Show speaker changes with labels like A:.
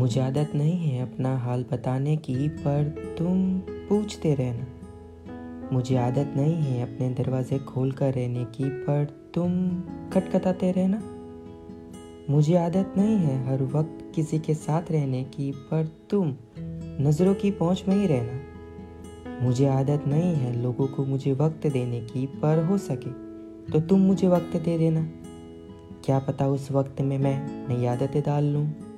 A: मुझे आदत नहीं है अपना हाल बताने की, पर तुम पूछते रहना। मुझे आदत नहीं है अपने दरवाजे खोल कर रहने की, पर तुम खटखटाते रहना। मुझे आदत नहीं है हर वक्त किसी के साथ रहने की, पर तुम नज़रों की पहुँच में ही रहना। मुझे आदत नहीं है लोगों को मुझे वक्त देने की, पर हो सके तो तुम मुझे वक्त दे देना। क्या पता उस वक्त में मैं नई आदतें डाल लूँ।